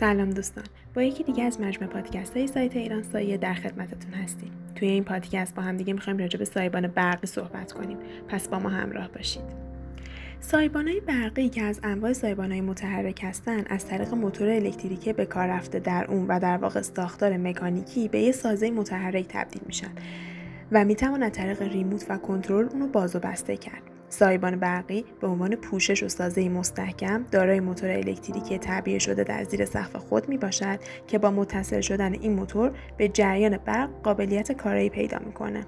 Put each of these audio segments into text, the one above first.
سلام دوستان. با یکی دیگه از مجموع پادکست های سایت ایران سایه در خدمتتون هستیم. توی این پادکست با هم دیگه می‌خوایم راجع به سایبان برقی صحبت کنیم. پس با ما همراه باشید. سایبان های برقی که از انواع سایبان های متحرک هستند از طریق موتور الکتریکی به کار رفته در اون و در واقع ساختار مکانیکی به یه سازه متحرک تبدیل میشن و می‌توان از طریق ریموت و کنترل اونو باز و بسته کرد. سایبان برقی به عنوان پوشش و سازه مستحکم دارای موتور الکتریکی تعبیه شده در زیر سقف خود می باشد که با متصل شدن این موتور به جریان برق قابلیت کارایی پیدا می‌کنه.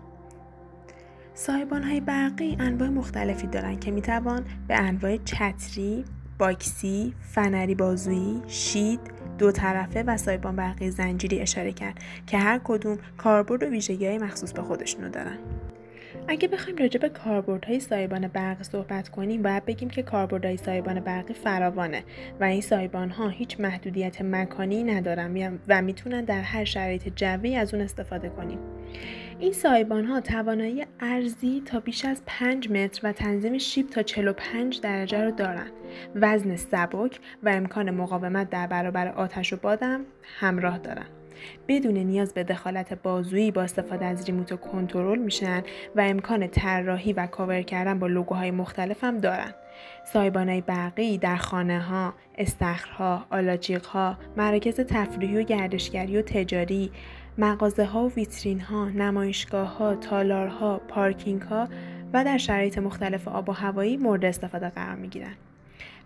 سایبان های برقی انواع مختلفی دارند که می‌توان به انواع چتری، باکسی، فنری بازویی، شید، دو طرفه و سایبان برقی زنجیری اشاره کرد که هر کدوم کاربرد و ویژگی های مخصوص به خودشونو دارن. اگه بخوایم راجع به کاربردهای سایبان برقی صحبت کنیم باید بگیم که کاربردهای سایبان برقی فراوانه و این سایبان ها هیچ محدودیت مکانی ندارن و می‌تونن در هر شرایط جوی از اون استفاده کنیم. این سایبان ها توانایی ارزی تا بیش از 5 متر و تنظیم شیب تا 45 درجه رو دارن. وزن سبک و امکان مقاومت در برابر آتش و بادم همراه دارن. بدون نیاز به دخالت بازویی با استفاده از ریموت کنترل میشن و امکان طراحی و کاور کردن با لوگوهای مختلف هم دارن. سایبانهای برقی در خانه ها، استخرها، آلاجیق ها، مراکز تفریحی و گردشگری و تجاری، مغازه ها و ویترین ها، نمایشگاه ها، تالارها، پارکینگ ها و در شرایط مختلف آب و هوایی مورد استفاده قرار می گیرن.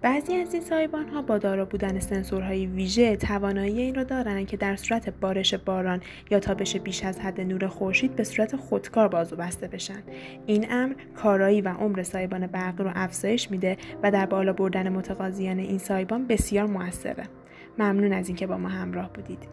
بعضی از این سایبان ها با دارا بودن سنسورهای ویژه توانایی این را دارند که در صورت بارش باران یا تابش بیش از حد نور خورشید به صورت خودکار باز و بسته بشن. این امر کارایی و عمر سایبان برق رو افزایش میده و در بالا بردن متقاضیان این سایبان بسیار موثره. ممنون از اینکه با ما همراه بودید.